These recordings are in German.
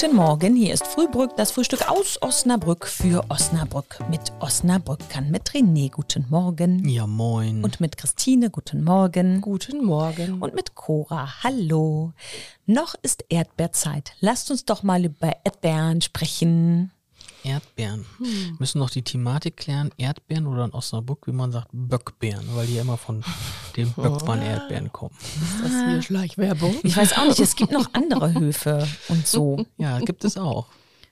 Guten Morgen, hier ist Frühbrück, das Frühstück aus Osnabrück für Osnabrück. Mit Osnabrückern, mit René, guten Morgen. Ja, moin. Und mit Christine, guten Morgen. Guten Morgen. Und mit Cora, hallo. Noch ist Erdbeerzeit. Lasst uns doch mal über Erdbeeren sprechen. Erdbeeren. Hm. Müssen noch die Thematik klären, Erdbeeren oder in Osnabrück, wie man sagt, Böckbeeren, weil die ja immer von den Böckmann-Erdbeeren kommen. Ist das hier Schleichwerbung? Ich weiß auch nicht, es gibt noch andere Höfe und so. Ja, gibt es auch.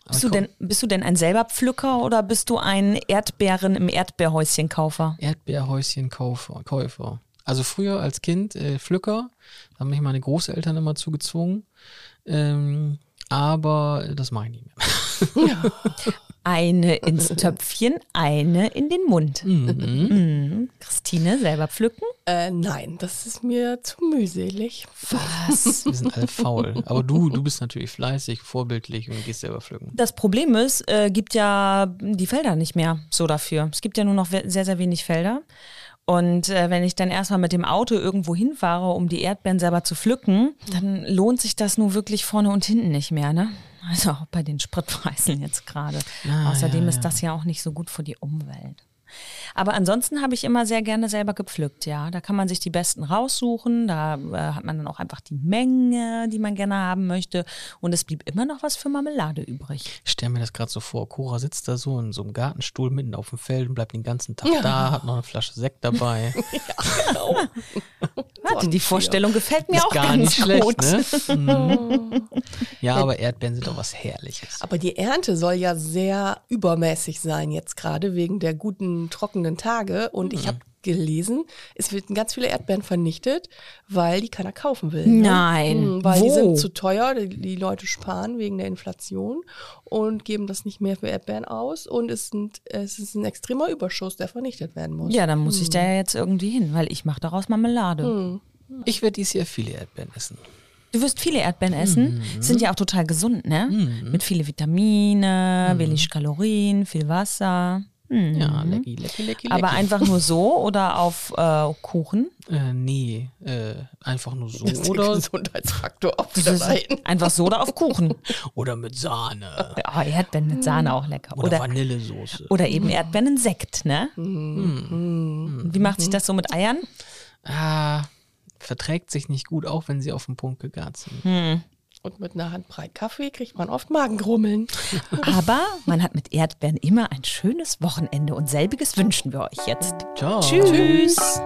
Bist du, denn, bist du denn ein selber Pflücker oder bist du ein Erdbeeren im Erdbeerhäuschen Kaufer? Erdbeerhäuschen Käufer. Käufer. Also früher als Kind äh, Pflücker, da haben mich meine Großeltern immer zugezwungen. Ähm, aber das mache ich nicht mehr. Ja. Eine ins Töpfchen, eine in den Mund. Mhm. Mhm. Christine, selber pflücken? Äh, nein, das ist mir zu mühselig. Was? Wir sind alle faul. Aber du, du bist natürlich fleißig, vorbildlich und gehst selber pflücken. Das Problem ist, äh, gibt ja die Felder nicht mehr so dafür. Es gibt ja nur noch sehr, sehr wenig Felder. Und äh, wenn ich dann erstmal mit dem Auto irgendwo hinfahre, um die Erdbeeren selber zu pflücken, dann lohnt sich das nur wirklich vorne und hinten nicht mehr, ne? Also auch bei den Spritpreisen jetzt gerade. Ah, Außerdem ja, ist das ja auch nicht so gut für die Umwelt. Aber ansonsten habe ich immer sehr gerne selber gepflückt, ja. Da kann man sich die besten raussuchen, da äh, hat man dann auch einfach die Menge, die man gerne haben möchte. Und es blieb immer noch was für Marmelade übrig. Ich stelle mir das gerade so vor, Cora sitzt da so in so einem Gartenstuhl mitten auf dem Feld und bleibt den ganzen Tag ja. da, hat noch eine Flasche Sekt dabei. ja, genau. Warte, die Vorstellung gefällt mir ist auch gar ganz nicht schlecht, gut. Ne? Mhm. Ja, aber Erdbeeren sind doch was Herrliches. Aber die Ernte soll ja sehr übermäßig sein jetzt gerade wegen der guten trockenen Tage. Und mhm. ich habe gelesen, es werden ganz viele Erdbeeren vernichtet, weil die keiner kaufen will. Ne? Nein. Mhm, weil Wo? die sind zu teuer, die, die, Leute sparen wegen der Inflation und geben das nicht mehr für Erdbeeren aus. Und es, sind, es ist ein extremer Überschuss, der vernichtet werden muss. Ja, dann muss mhm. ich da ja jetzt irgendwie hin, weil ich mache daraus Marmelade. Mhm. Ich werde dieses Jahr viele Erdbeeren essen. Du wirst viele Erdbeeren essen. Mhm. Sind ja auch total gesund, ne? Mhm. Mit viele Vitamine, mhm. wenig Kalorien, viel Wasser. Mhm. Ja, lecki, lecki, lecki, Aber einfach nur so oder auf äh, Kuchen? Äh, nee, äh, einfach nur so. Das ist oder Gesundheitsfaktor auf. Einfach so oder auf Kuchen. oder mit Sahne. Ja, Erdbeeren mit Sahne auch lecker. Oder, oder Vanillesoße. Oder eben Erdbeeren in Sekt, ne? Mhm. Wie macht sich das so mit Eiern? Ah, verträgt sich nicht gut, auch wenn sie auf den Punkt gegart sind. Hm. Und mit einer Handbreit Kaffee kriegt man oft Magengrummeln. Aber man hat mit Erdbeeren immer ein schönes Wochenende und selbiges wünschen wir euch jetzt. Ciao. Tschüss. Tschüss.